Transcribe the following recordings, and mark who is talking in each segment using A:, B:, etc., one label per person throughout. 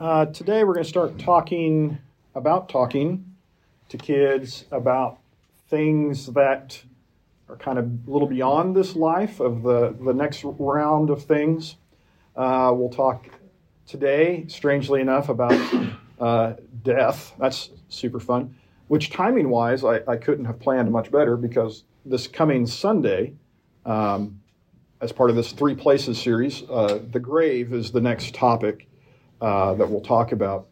A: Uh, today we're going to start talking about talking to kids about things that are kind of a little beyond this life of the, the next round of things. Uh, we'll talk today, strangely enough, about uh, death. That's super fun, which timing wise, I, I couldn't have planned much better because this coming Sunday, um, as part of this Three Places series, uh, the grave is the next topic uh, that we'll talk about.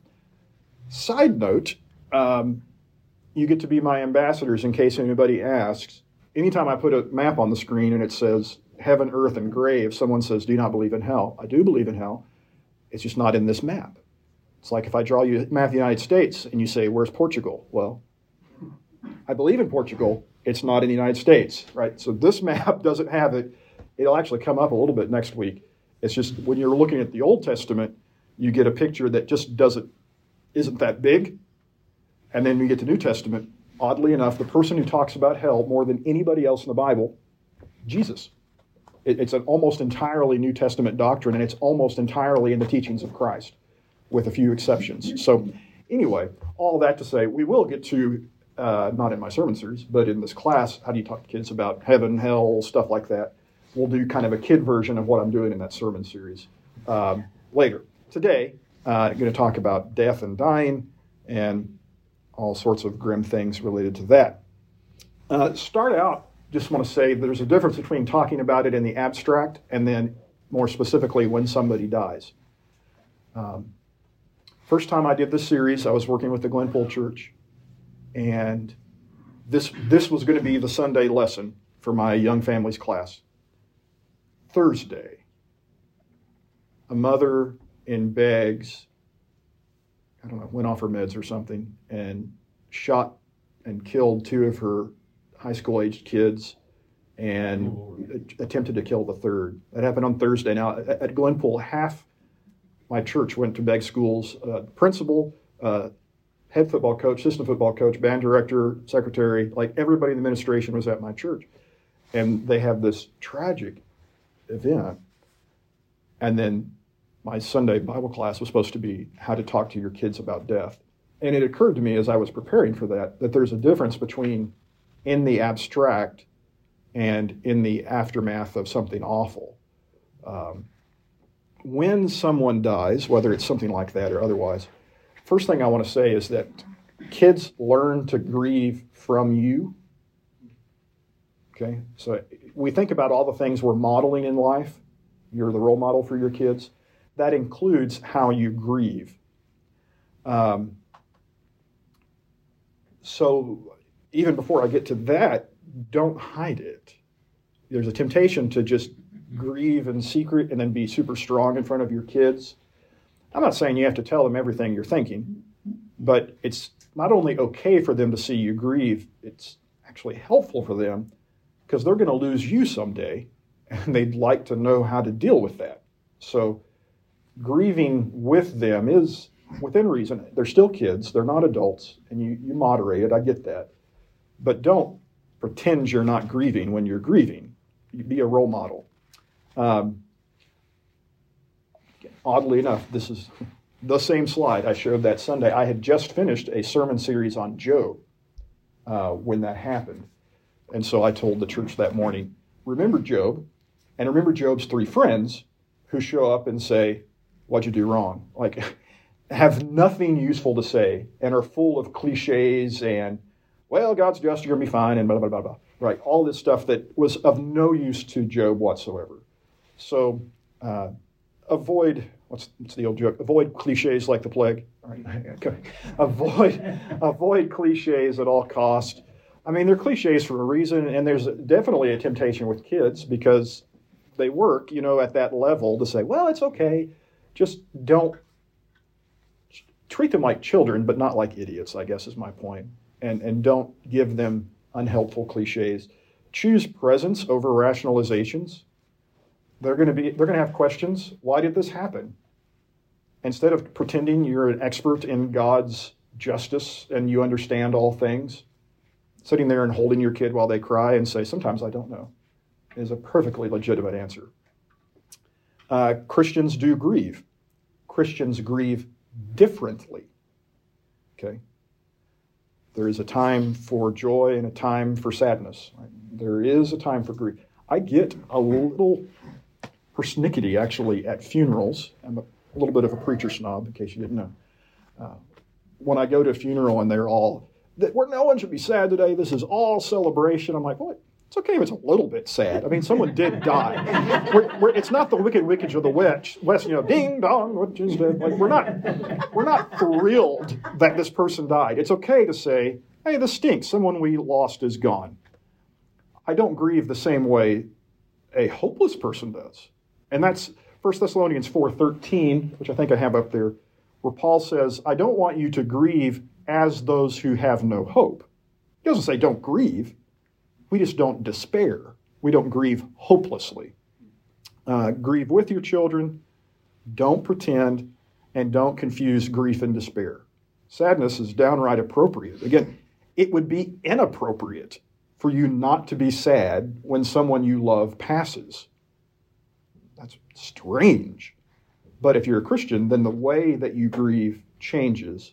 A: Side note, um, you get to be my ambassadors in case anybody asks. Anytime I put a map on the screen and it says heaven, earth, and grave, someone says, Do not believe in hell? I do believe in hell. It's just not in this map. It's like if I draw you a map of the United States and you say, Where's Portugal? Well, I believe in Portugal. It's not in the United States, right? So this map doesn't have it. It'll actually come up a little bit next week. It's just when you're looking at the Old Testament, you get a picture that just doesn't isn't that big. And then you get to New Testament, oddly enough, the person who talks about hell more than anybody else in the Bible, Jesus. It, it's an almost entirely New Testament doctrine, and it's almost entirely in the teachings of Christ, with a few exceptions. So, anyway, all that to say, we will get to, uh, not in my sermon series, but in this class, how do you talk to kids about heaven, hell, stuff like that. We'll do kind of a kid version of what I'm doing in that sermon series um, later today, uh, I'm going to talk about death and dying and all sorts of grim things related to that. Uh, start out, just want to say there's a difference between talking about it in the abstract and then more specifically when somebody dies. Um, first time I did this series, I was working with the Glenpool Church, and this this was going to be the Sunday lesson for my young families class. Thursday, a mother in Beggs, I don't know, went off her meds or something, and shot and killed two of her high school aged kids and oh, attempted to kill the third. That happened on Thursday. Now, at Glenpool, half my church went to Beggs schools. Uh, principal, uh, head football coach, assistant football coach, band director, secretary, like everybody in the administration was at my church. And they have this tragic event. And then my Sunday Bible class was supposed to be how to talk to your kids about death. And it occurred to me as I was preparing for that that there's a difference between in the abstract and in the aftermath of something awful. Um, when someone dies, whether it's something like that or otherwise, first thing I want to say is that kids learn to grieve from you. Okay, so we think about all the things we're modeling in life. You're the role model for your kids that includes how you grieve. Um, so, even before I get to that, don't hide it. There's a temptation to just grieve in secret and then be super strong in front of your kids. I'm not saying you have to tell them everything you're thinking, but it's not only okay for them to see you grieve, it's actually helpful for them because they're going to lose you someday and they'd like to know how to deal with that. So grieving with them is within reason. They're still kids, they're not adults, and you, you moderate it. I get that. But don't pretend you're not grieving when you're grieving. Be a role model. Um, oddly enough, this is the same slide I showed that Sunday. I had just finished a sermon series on Job uh, when that happened. And so I told the church that morning remember Job, and remember Job's three friends who show up and say, what'd you do wrong? Like, have nothing useful to say and are full of cliches and, well, God's just, you're going to be fine, and blah, blah, blah, blah. Right? All this stuff that was of no use to Job whatsoever. So, uh, avoid, what's, what's the old joke? Avoid cliches like the plague. Okay. avoid, avoid cliches at all cost. I mean, they're cliches for a reason, and there's definitely a temptation with kids because they work, you know, at that level to say, well, it's okay just don't treat them like children, but not like idiots, I guess is my point. And, and don't give them unhelpful cliches. Choose presence over rationalizations. They're going to be they're going to have questions. Why did this happen? Instead of pretending you're an expert in God's justice and you understand all things, sitting there and holding your kid while they cry and say, "Sometimes I don't know," is a perfectly legitimate answer. Uh, Christians do grieve. Christians grieve differently. Okay? There is a time for joy and a time for sadness. There is a time for grief. I get a little persnickety actually at funerals. I'm a, a little bit of a preacher snob, in case you didn't know. Uh, when I go to a funeral and they're all, that where no one should be sad today, this is all celebration. I'm like, what? It's okay if it's a little bit sad. I mean, someone did die. We're, we're, it's not the wicked witch of the witch, west, you know, ding dong, witch is dead. Like we're not, we're not thrilled that this person died. It's okay to say, hey, this stinks. Someone we lost is gone. I don't grieve the same way a hopeless person does, and that's 1 Thessalonians 4:13, which I think I have up there, where Paul says, "I don't want you to grieve as those who have no hope." He doesn't say don't grieve. We just don't despair. We don't grieve hopelessly. Uh, grieve with your children. Don't pretend and don't confuse grief and despair. Sadness is downright appropriate. Again, it would be inappropriate for you not to be sad when someone you love passes. That's strange. But if you're a Christian, then the way that you grieve changes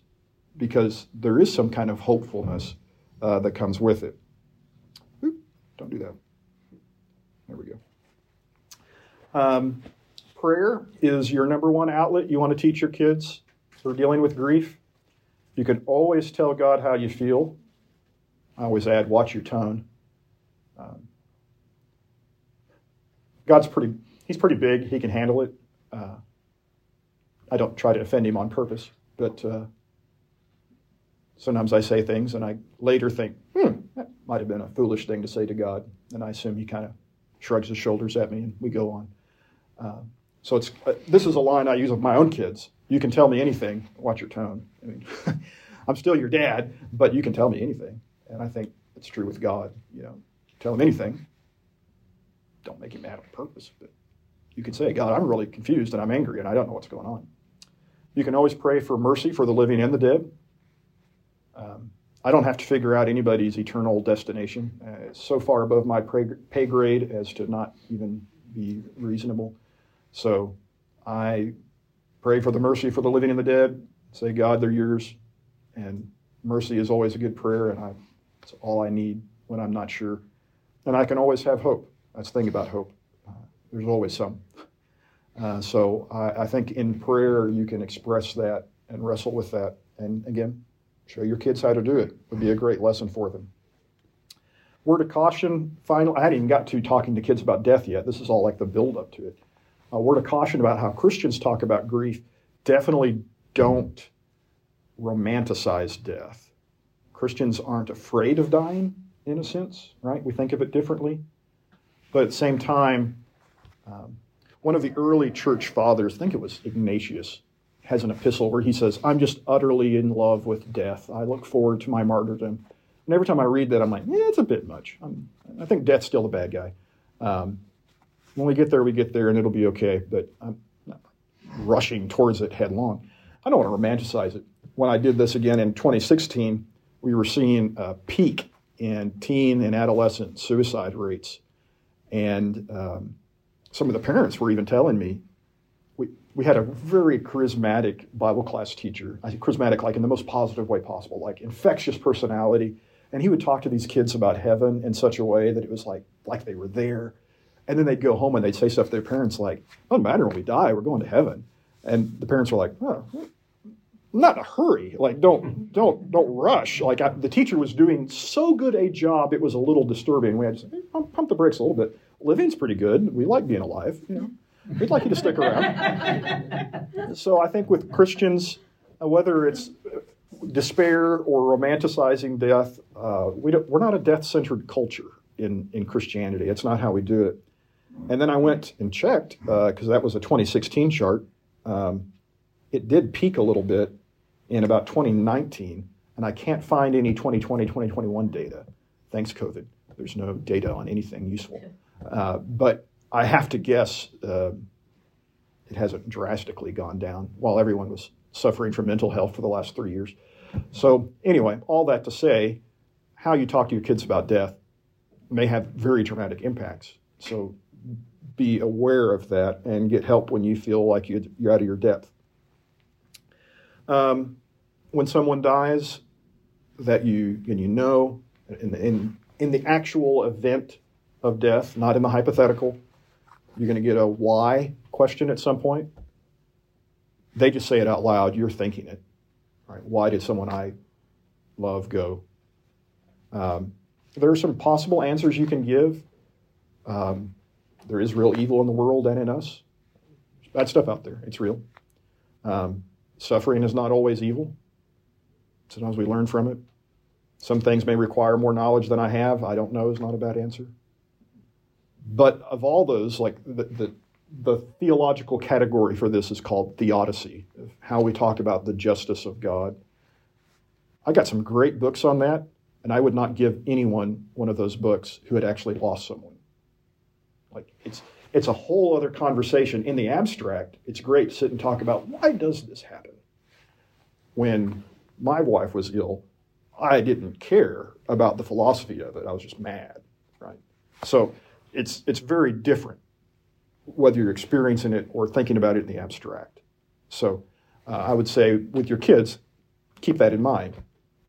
A: because there is some kind of hopefulness uh, that comes with it. Don't do that. There we go. Um, prayer is your number one outlet you want to teach your kids who are dealing with grief. You can always tell God how you feel. I always add, watch your tone. Um, God's pretty, he's pretty big. He can handle it. Uh, I don't try to offend him on purpose, but uh, sometimes I say things and I later think, hmm, might have been a foolish thing to say to God. And I assume he kind of shrugs his shoulders at me and we go on. Uh, so it's uh, this is a line I use with my own kids. You can tell me anything. Watch your tone. I mean, I'm still your dad, but you can tell me anything. And I think it's true with God. You know, tell him anything. Don't make him mad on purpose, but you can say, God, I'm really confused and I'm angry and I don't know what's going on. You can always pray for mercy for the living and the dead. Um, I don't have to figure out anybody's eternal destination. Uh, it's so far above my pay grade as to not even be reasonable. So I pray for the mercy for the living and the dead. Say, God, they're yours. And mercy is always a good prayer, and I, it's all I need when I'm not sure. And I can always have hope. That's the thing about hope. Uh, there's always some. Uh, so I, I think in prayer you can express that and wrestle with that. And again, Show your kids how to do it. Would be a great lesson for them. Word of caution, final. I hadn't even got to talking to kids about death yet. This is all like the build up to it. A word of caution about how Christians talk about grief. Definitely don't romanticize death. Christians aren't afraid of dying, in a sense, right? We think of it differently. But at the same time, um, one of the early church fathers, I think it was Ignatius, has an epistle where he says, I'm just utterly in love with death. I look forward to my martyrdom. And every time I read that, I'm like, yeah, it's a bit much. I'm, i think death's still the bad guy. Um, when we get there, we get there, and it'll be okay. But I'm not rushing towards it headlong. I don't want to romanticize it. When I did this again in 2016, we were seeing a peak in teen and adolescent suicide rates. And um, some of the parents were even telling me, we had a very charismatic Bible class teacher. Charismatic like in the most positive way possible, like infectious personality. And he would talk to these kids about heaven in such a way that it was like like they were there. And then they'd go home and they'd say stuff to their parents like, "Doesn't matter when we die, we're going to heaven." And the parents were like, "Oh, not in a hurry. Like, don't don't don't rush." Like I, the teacher was doing so good a job, it was a little disturbing. We had to say, hey, pump the brakes a little bit. Living's pretty good. We like being alive, you know. We'd like you to stick around. so I think with Christians, uh, whether it's despair or romanticizing death, uh, we we're not a death centered culture in, in Christianity. It's not how we do it. And then I went and checked because uh, that was a 2016 chart. Um, it did peak a little bit in about 2019, and I can't find any 2020, 2021 data. Thanks, COVID. There's no data on anything useful. Uh, but I have to guess uh, it hasn't drastically gone down while everyone was suffering from mental health for the last three years. So, anyway, all that to say, how you talk to your kids about death may have very dramatic impacts. So, be aware of that and get help when you feel like you're out of your depth. um, when someone dies that you and you know in, in in the actual event of death, not in the hypothetical, you're going to get a why question at some point. They just say it out loud. You're thinking it. Right? Why did someone I love go? Um, there are some possible answers you can give. Um, there is real evil in the world and in us. Bad stuff out there. It's real. Um, suffering is not always evil. Sometimes we learn from it. Some things may require more knowledge than I have. I don't know is not a bad answer. But of all those, like the, the, the theological category for this is called theodicy, how we talk about the justice of God. I got some great books on that, and I would not give anyone one of those books who had actually lost someone. Like it's it's a whole other conversation. In the abstract, it's great to sit and talk about why does this happen? When my wife was ill, I didn't care about the philosophy of it. I was just mad, right? So it's it's very different whether you're experiencing it or thinking about it in the abstract. So uh, I would say with your kids, keep that in mind.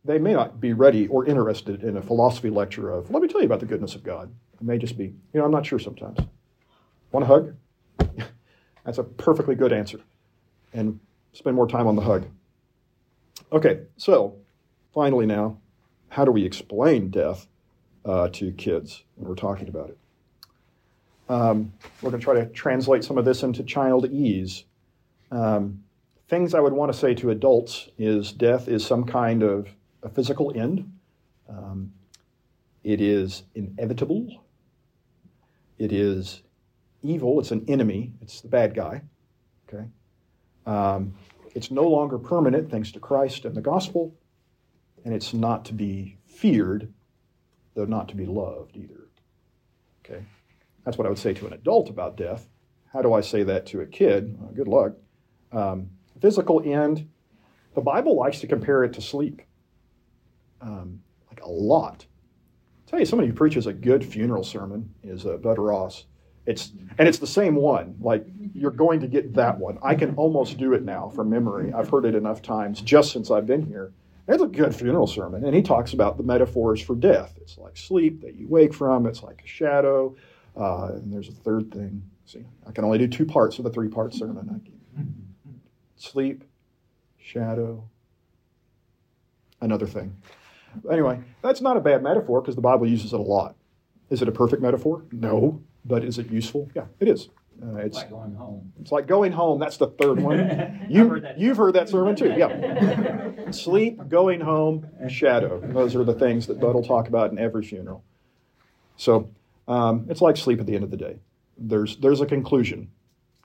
A: They may not be ready or interested in a philosophy lecture of, let me tell you about the goodness of God. It may just be, you know, I'm not sure sometimes. Want a hug? That's a perfectly good answer. And spend more time on the hug. Okay, so finally now, how do we explain death uh, to kids when we're talking about it? Um, we're going to try to translate some of this into childese. Um, things I would want to say to adults is death is some kind of a physical end. Um, it is inevitable. It is evil. It's an enemy. It's the bad guy. Okay. Um, it's no longer permanent thanks to Christ and the gospel, and it's not to be feared, though not to be loved either. Okay. That's what I would say to an adult about death. How do I say that to a kid? Well, good luck. Um, physical end, the Bible likes to compare it to sleep, um, like a lot. I'll tell you, somebody who preaches a good funeral sermon is uh, Bud Ross. It's and it's the same one. Like you're going to get that one. I can almost do it now from memory. I've heard it enough times just since I've been here. It's a good funeral sermon, and he talks about the metaphors for death. It's like sleep that you wake from. It's like a shadow. Uh, and there's a third thing. See, I can only do two parts of a three part sermon. Sleep, shadow, another thing. Anyway, that's not a bad metaphor because the Bible uses it a lot. Is it a perfect metaphor? No. But is it useful? Yeah, it is.
B: Uh, it's like going home.
A: It's like going home. That's the third one. You, heard you've heard that sermon too. Yeah. Sleep, going home, shadow. Those are the things that Bud will talk about in every funeral. So um, it's like sleep at the end of the day. There's there's a conclusion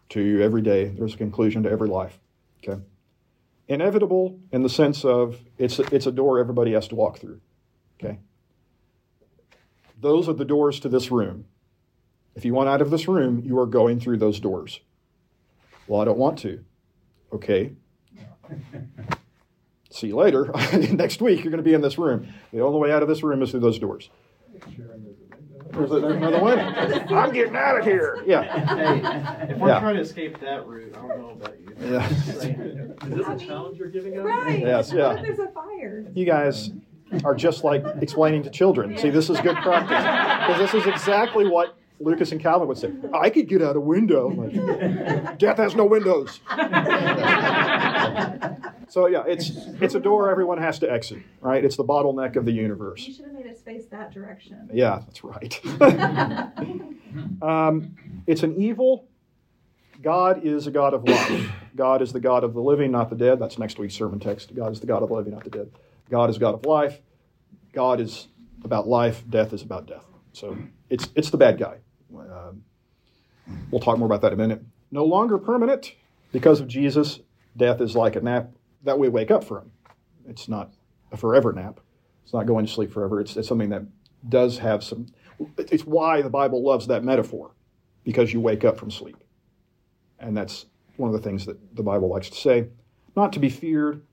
A: to every day. There's a conclusion to every life. Okay. Inevitable in the sense of it's a, it's a door everybody has to walk through. Okay. Those are the doors to this room. If you want out of this room, you are going through those doors. Well, I don't want to. Okay. See you later. Next week, you're going to be in this room. The only way out of this room is through those doors. There's, another one. I'm getting out of here. Yeah.
C: Hey, if we're yeah. trying to escape that route, I don't know about you. Yeah. Is this a challenge you're giving us?
D: Right.
A: Yes. Yeah.
D: What if there's a fire?
A: You guys are just like explaining to children. See, this is good practice because this is exactly what Lucas and Calvin would say. I could get out a window. Like, Death has no windows. So yeah, it's it's a door everyone has to exit, right? It's the bottleneck of the universe.
D: You should have made it face that direction.
A: Yeah, that's right. um, it's an evil. God is a God of life. God is the God of the living, not the dead. That's next week's sermon text. God is the God of the living, not the dead. God is God of life. God is about life. Death is about death. So it's it's the bad guy. Um, we'll talk more about that in a minute. No longer permanent because of Jesus. Death is like a nap that we wake up from. It's not a forever nap. It's not going to sleep forever. It's, it's something that does have some. It's why the Bible loves that metaphor, because you wake up from sleep. And that's one of the things that the Bible likes to say. Not to be feared.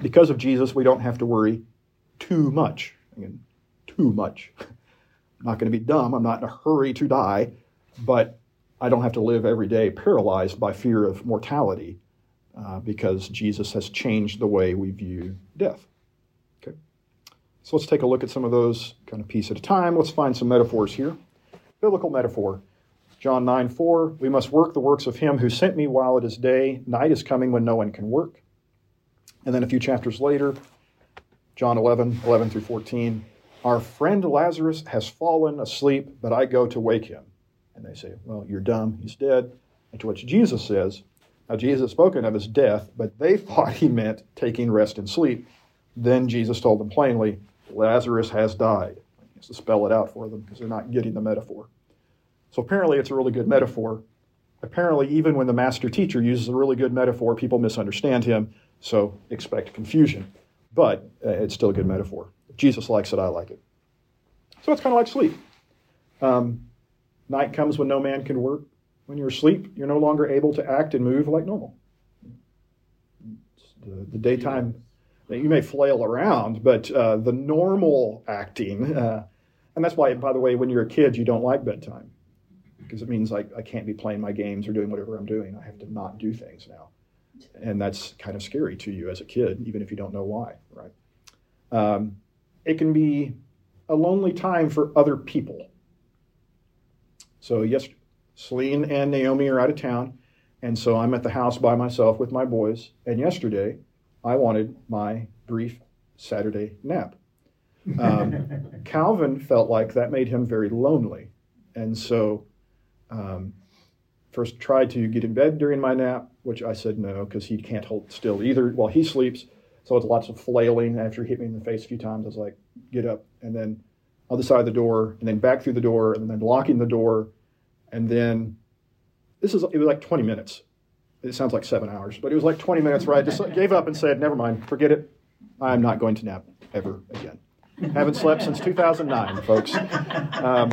A: Because of Jesus, we don't have to worry too much. Again, too much. Not going to be dumb. I'm not in a hurry to die, but I don't have to live every day paralyzed by fear of mortality uh, because Jesus has changed the way we view death. Okay. So let's take a look at some of those kind of piece at a time. Let's find some metaphors here. Biblical metaphor. John 9 4, we must work the works of him who sent me while it is day. Night is coming when no one can work. And then a few chapters later, John 11 11 through 14, our friend Lazarus has fallen asleep, but I go to wake him. And they say, Well, you're dumb. He's dead. And to which Jesus says, Now, Jesus spoken of his death, but they thought he meant taking rest and sleep. Then Jesus told them plainly, Lazarus has died. He has to spell it out for them because they're not getting the metaphor. So apparently, it's a really good metaphor. Apparently, even when the master teacher uses a really good metaphor, people misunderstand him, so expect confusion. But uh, it's still a good metaphor. Jesus likes it, I like it. So it's kind of like sleep. Um, night comes when no man can work. When you're asleep, you're no longer able to act and move like normal. The, the daytime, you may flail around, but uh, the normal acting, uh, and that's why, by the way, when you're a kid, you don't like bedtime because it means like I can't be playing my games or doing whatever I'm doing. I have to not do things now, and that's kind of scary to you as a kid, even if you don't know why, right? Um, it can be a lonely time for other people. So yes, Celine and Naomi are out of town, and so I'm at the house by myself with my boys. And yesterday, I wanted my brief Saturday nap. Um, Calvin felt like that made him very lonely, and so um, first tried to get in bed during my nap, which I said no because he can't hold still either while he sleeps. So it's lots of flailing. After he hit me in the face a few times, I was like, get up. And then other side of the door, and then back through the door, and then locking the door. And then this is, it was like 20 minutes. It sounds like seven hours, but it was like 20 minutes where I just gave up and said, never mind, forget it. I'm not going to nap ever again. Haven't slept since 2009, folks. Um,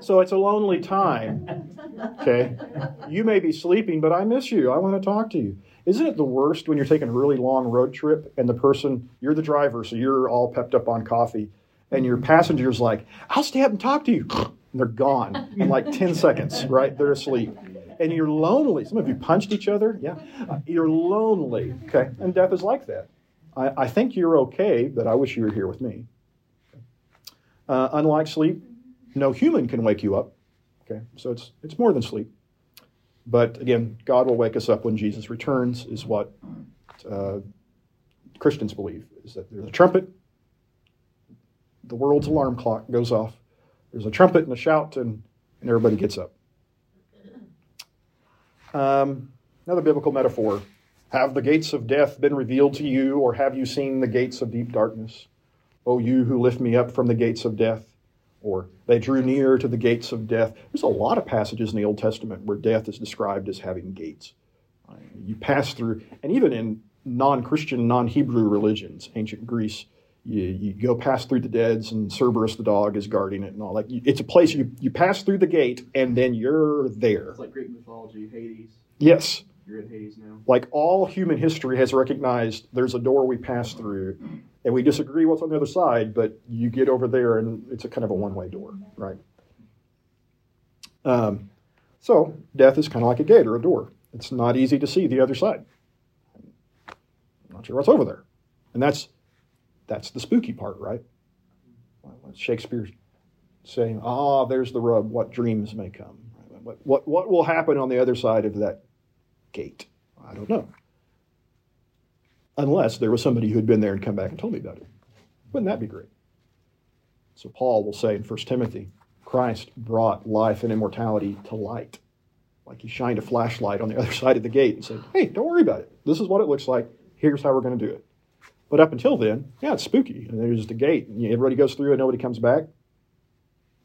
A: so it's a lonely time. Okay. You may be sleeping, but I miss you. I want to talk to you. Isn't it the worst when you're taking a really long road trip and the person, you're the driver, so you're all pepped up on coffee, and your passenger's like, I'll stay up and talk to you. And they're gone in like 10 seconds, right? They're asleep. And you're lonely. Some of you punched each other. Yeah. You're lonely. Okay. And death is like that. I, I think you're okay, but I wish you were here with me. Uh, unlike sleep, no human can wake you up. Okay, so it's it's more than sleep. But again, God will wake us up when Jesus returns, is what uh, Christians believe. Is that there's a trumpet, the world's alarm clock goes off. There's a trumpet and a shout, and, and everybody gets up. Um, another biblical metaphor have the gates of death been revealed to you, or have you seen the gates of deep darkness? O you who lift me up from the gates of death, or they drew near to the gates of death. There's a lot of passages in the Old Testament where death is described as having gates. You pass through, and even in non Christian, non Hebrew religions, ancient Greece, you, you go past through the deads, and Cerberus the dog is guarding it and all that. It's a place you, you pass through the gate, and then you're there.
C: It's like Greek mythology, Hades.
A: Yes.
C: You're in Hades now.
A: Like all human history has recognized there's a door we pass through, and we disagree what's on the other side, but you get over there and it's a kind of a one way door, right? Um, so death is kind of like a gate or a door. It's not easy to see the other side. I'm not sure what's over there, and that's that's the spooky part, right? Shakespeare saying, "Ah, there's the rub. What dreams may come. What what what will happen on the other side of that gate? I don't know. Unless there was somebody who had been there and come back and told me about it. Wouldn't that be great? So Paul will say in 1 Timothy, Christ brought life and immortality to light. Like he shined a flashlight on the other side of the gate and said, hey, don't worry about it. This is what it looks like. Here's how we're going to do it. But up until then, yeah, it's spooky. And there's the gate, and everybody goes through and nobody comes back.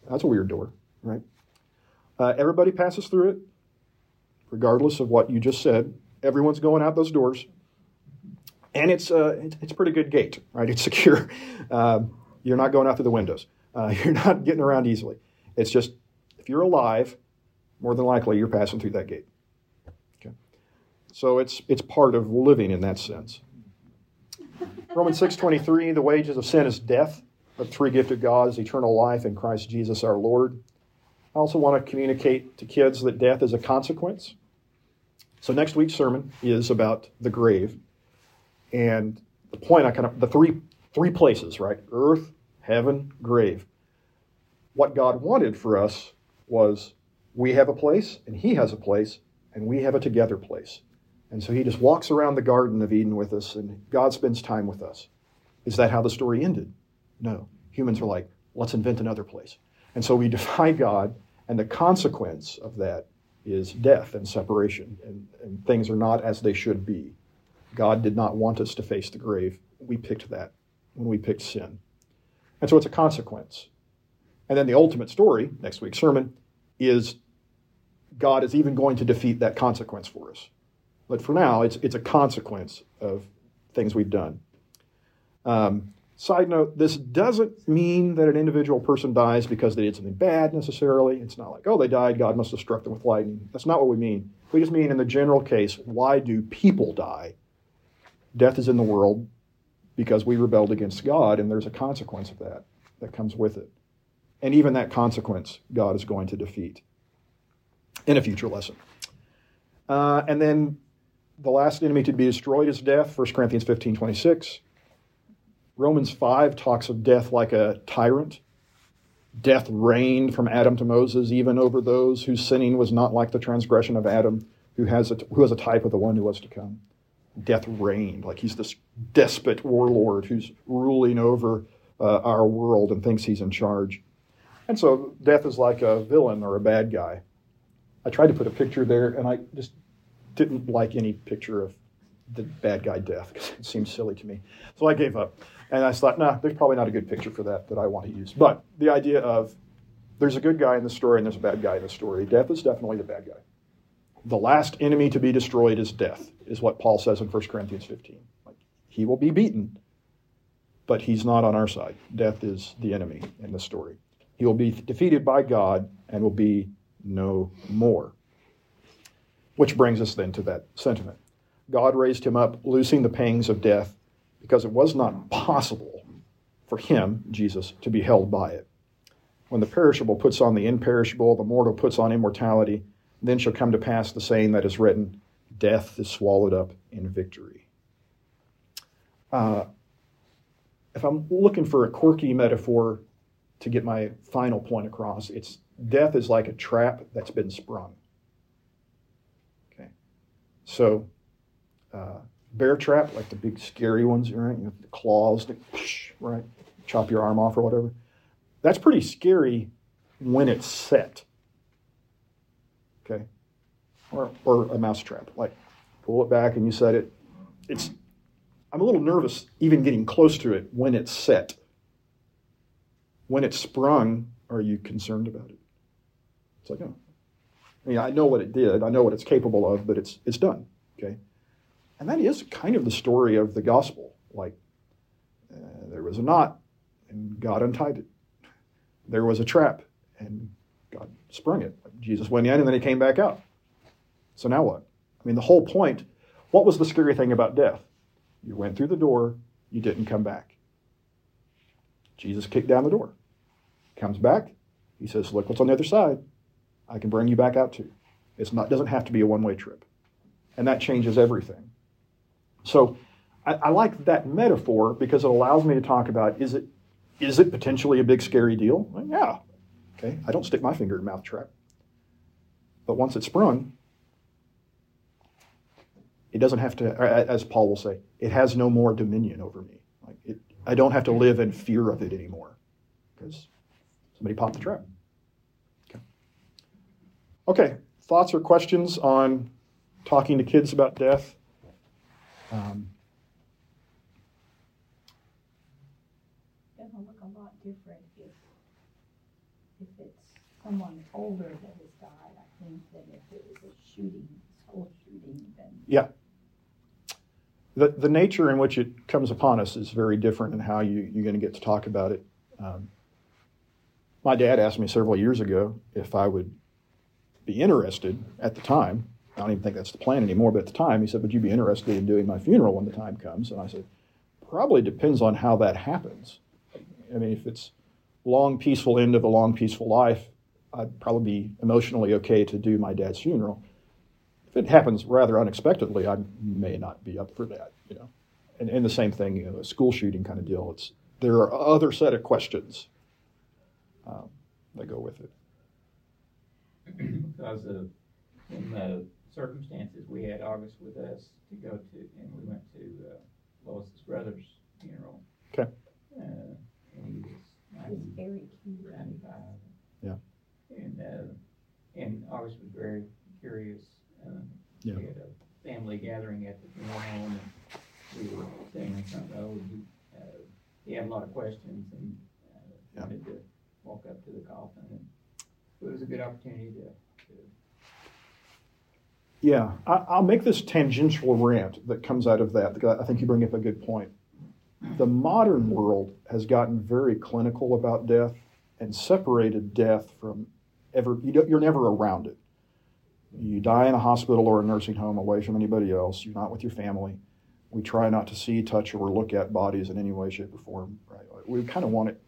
A: That's a weird door, right? Uh, everybody passes through it regardless of what you just said. Everyone's going out those doors. And it's, uh, it's a pretty good gate, right? It's secure. Uh, you're not going out through the windows. Uh, you're not getting around easily. It's just, if you're alive, more than likely you're passing through that gate. Okay? So it's, it's part of living in that sense. Romans 6.23, the wages of sin is death, but the free gift of God is eternal life in Christ Jesus our Lord. I also want to communicate to kids that death is a consequence. So next week's sermon is about the grave, and the point I kind of the three three places, right? Earth, heaven, grave. What God wanted for us was we have a place and He has a place, and we have a together place. And so He just walks around the Garden of Eden with us, and God spends time with us. Is that how the story ended? No. Humans are like, let's invent another place. And so we defy God, and the consequence of that is death and separation, and, and things are not as they should be. God did not want us to face the grave. We picked that when we picked sin. And so it's a consequence. And then the ultimate story, next week's sermon, is God is even going to defeat that consequence for us. But for now, it's, it's a consequence of things we've done. Um, side note, this doesn't mean that an individual person dies because they did something bad necessarily. It's not like, oh, they died, God must have struck them with lightning. That's not what we mean. We just mean in the general case, why do people die? Death is in the world because we rebelled against God, and there's a consequence of that that comes with it. And even that consequence, God is going to defeat in a future lesson. Uh, and then the last enemy to be destroyed is death, 1 Corinthians 15 26. Romans 5 talks of death like a tyrant. Death reigned from Adam to Moses, even over those whose sinning was not like the transgression of Adam, who has a, who has a type of the one who was to come. Death reigned, like he's this despot warlord who's ruling over uh, our world and thinks he's in charge. And so death is like a villain or a bad guy. I tried to put a picture there, and I just didn't like any picture of the bad guy death because it seemed silly to me. So I gave up. And I thought, nah, there's probably not a good picture for that that I want to use. But the idea of there's a good guy in the story and there's a bad guy in the story. Death is definitely the bad guy. The last enemy to be destroyed is death, is what Paul says in 1 Corinthians 15. Like, he will be beaten, but he's not on our side. Death is the enemy in the story. He will be defeated by God and will be no more. Which brings us then to that sentiment. God raised him up, loosing the pangs of death, because it was not possible for him, Jesus, to be held by it. When the perishable puts on the imperishable, the mortal puts on immortality, then shall come to pass the saying that is written Death is swallowed up in victory. Uh, if I'm looking for a quirky metaphor to get my final point across, it's death is like a trap that's been sprung. Okay. So, uh, bear trap, like the big scary ones, right? You know, the claws, right? Chop your arm off or whatever. That's pretty scary when it's set. Okay? Or, or a mouse trap. Like, pull it back and you set it. It's, I'm a little nervous even getting close to it when it's set. When it's sprung, are you concerned about it? It's like, oh. I mean, I know what it did, I know what it's capable of, but it's, it's done. Okay? And that is kind of the story of the gospel. Like, uh, there was a knot, and God untied it. There was a trap, and God sprung it. Jesus went in, and then he came back out. So now what? I mean, the whole point what was the scary thing about death? You went through the door, you didn't come back. Jesus kicked down the door. Comes back, he says, Look what's on the other side. I can bring you back out too. Not doesn't have to be a one-way trip. And that changes everything. So I, I, like that metaphor because it allows me to talk about is it is it potentially a big scary deal? Well, yeah. Okay. I don't stick my finger in mouth trap. But once it's sprung, it doesn't have to, as Paul will say, it has no more dominion over me. Like it, I don't have to live in fear of it anymore because somebody popped the trap. Okay. Okay. Thoughts or questions on talking to kids about death? Um,
B: It'll look a lot different if, if it's someone older that has died, I think, than if it was a shooting, school shooting, then.
A: Yeah. The, the nature in which it comes upon us is very different in how you, you're going to get to talk about it. Um, my dad asked me several years ago if I would be interested at the time I don't even think that's the plan anymore, but at the time he said, Would you be interested in doing my funeral when the time comes? And I said, Probably depends on how that happens. I mean, if it's long, peaceful end of a long, peaceful life, I'd probably be emotionally okay to do my dad's funeral. If it happens rather unexpectedly, I may not be up for that, you know. And, and the same thing, you know, a school shooting kind of deal. It's there are other set of questions um, that go with it.
E: Because of in the circumstances, we had August with us to go to, and we went to uh, Lois's brother's funeral.
A: Okay.
E: Uh, and he was
B: It was very cute.
E: 95.
A: Yeah.
E: And, uh, and August was very curious. Um,
A: Yeah.
E: We had a family gathering at the funeral home, and we were sitting in front row, and he, uh, he had a lot of questions and uh,
A: Yeah.
E: wanted to walk up to the coffin, and it was a good opportunity to, to
A: Yeah, I, I'll make this tangential rant that comes out of that. I think you bring up a good point. The modern world has gotten very clinical about death and separated death from ever. You you're never around it. You die in a hospital or a nursing home away from anybody else. You're not with your family. We try not to see, touch, or look at bodies in any way, shape, or form. Right? We kind of want it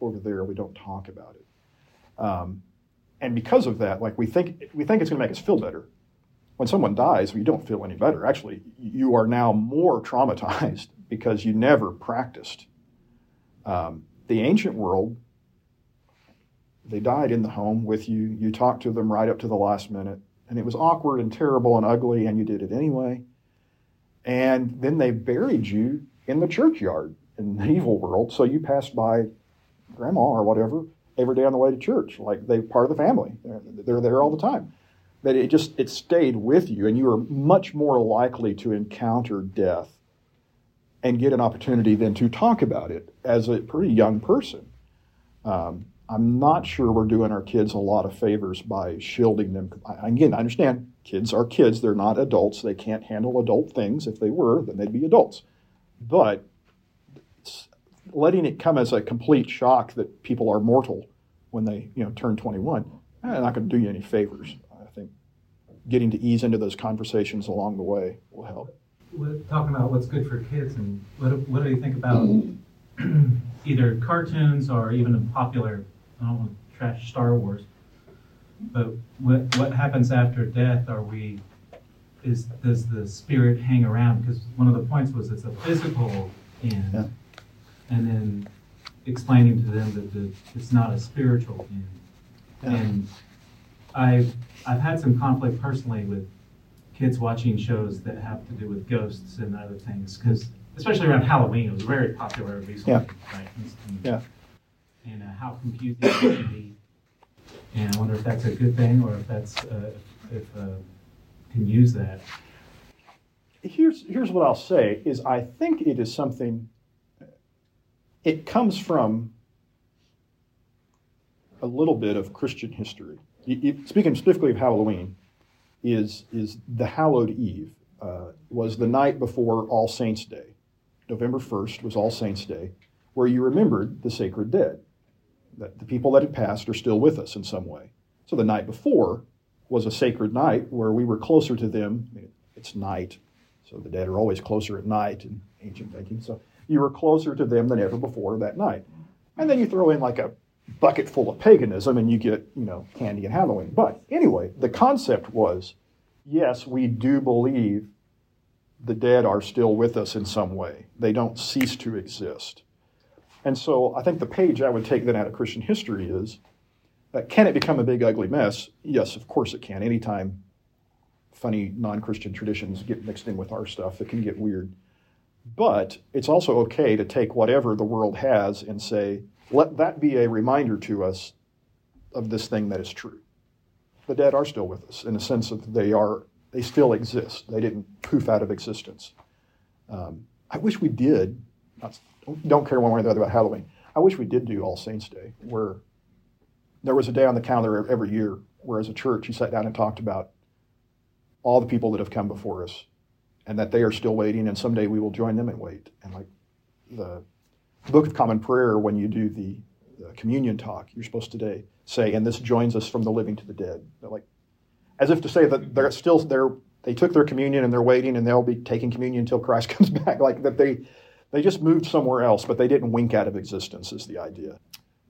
A: over there. We don't talk about it. Um, and because of that, like we think we think it's going to make us feel better when someone dies, you don't feel any better. Actually, you are now more traumatized because you never practiced. Um, the ancient world, they died in the home with you. You talked to them right up to the last minute, and it was awkward and terrible and ugly, and you did it anyway. And then they buried you in the churchyard in the evil world, so you passed by grandma or whatever every day on the way to church, like they're part of the family. They're, they're there all the time that it just it stayed with you and you were much more likely to encounter death and get an opportunity then to talk about it as a pretty young person. Um, i'm not sure we're doing our kids a lot of favors by shielding them. I, again i understand kids are kids. They're not adults. They can't handle adult things. If they were then they'd be adults. But letting it come as a complete shock that people are mortal when they you know turn 21 eh, not going to do you any favors getting to ease into those conversations along the way will help.
F: We're talking about what's good for kids, and what, what do you think about mm-hmm. either cartoons or even a popular, I don't want to trash Star Wars, but what, what happens after death? Are we, is, does the spirit hang around? Because one of the points was it's a physical end,
A: yeah.
F: and then explaining to them that the, it's not a spiritual end. Yeah. And I've I've had some conflict personally with kids watching shows that have to do with ghosts and other things because especially around Halloween it was very popular recently.
A: Yeah.
F: Right? And,
A: yeah.
F: And uh, how confusing it can be. And I wonder if that's a good thing or if that's uh, if uh, can use that.
A: Here's here's what I'll say is I think it is something. It comes from a little bit of Christian history speaking specifically of Halloween, is is the Hallowed Eve uh, was the night before All Saints Day. November first was All Saints Day, where you remembered the sacred dead, that the people that had passed are still with us in some way. So the night before was a sacred night where we were closer to them. It's night, so the dead are always closer at night in ancient thinking. So you were closer to them than ever before that night. And then you throw in like a bucket full of paganism and you get, you know, candy and Halloween. But anyway, the concept was yes, we do believe the dead are still with us in some way, they don't cease to exist. And so I think the page I would take then out of Christian history is uh, can it become a big ugly mess? Yes, of course it can. Anytime funny non Christian traditions get mixed in with our stuff, it can get weird. But it's also okay to take whatever the world has and say, let that be a reminder to us of this thing that is true. The dead are still with us in a sense of they are they still exist. They didn't poof out of existence. Um, I wish we did. Not, don't care one way or the other about Halloween. I wish we did do All Saints Day, where there was a day on the calendar every year where, as a church, you sat down and talked about all the people that have come before us, and that they are still waiting, and someday we will join them and wait. And like the Book of Common Prayer, when you do the, communion talk, you're supposed to today say, "And this joins us from the living to the dead." They're like, as if to say that they're still they're they took their communion and they're waiting, and they'll be taking communion until Christ comes back. Like that they they just moved somewhere else, but they didn't wink out of existence. Is the idea.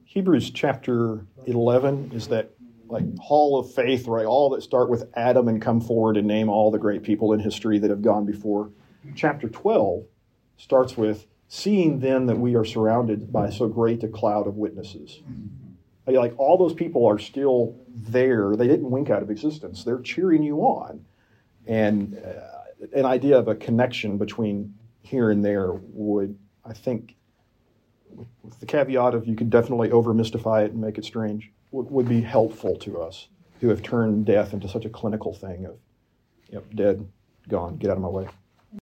A: Hebrews chapter 11 is that like hall of faith, right? All that start with Adam and come forward and name all the great people in history that have gone before. Chapter 12 starts with seeing then that we are surrounded by so great a cloud of witnesses. Like all those people are still there. They didn't wink out of existence. They're cheering you on. And uh, an idea of a connection between here and there would, I think, with, the caveat of you could definitely over mystify it and make it strange, would, would be helpful to us who have turned death into such a clinical thing of, yep, dead, gone, get out of my way.